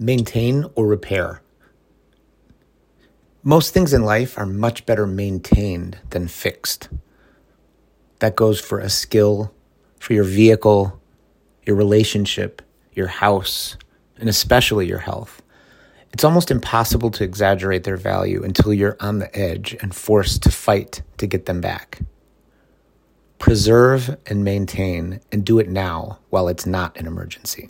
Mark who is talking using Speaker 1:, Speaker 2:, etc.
Speaker 1: maintain or repair. Most things in life are much better maintained than fixed. That goes for a skill, for your vehicle, your relationship, your house, and especially your health. It's almost impossible to exaggerate their value until you're on the edge and forced to fight to get them back. Preserve and maintain, and do it now while it's not an emergency.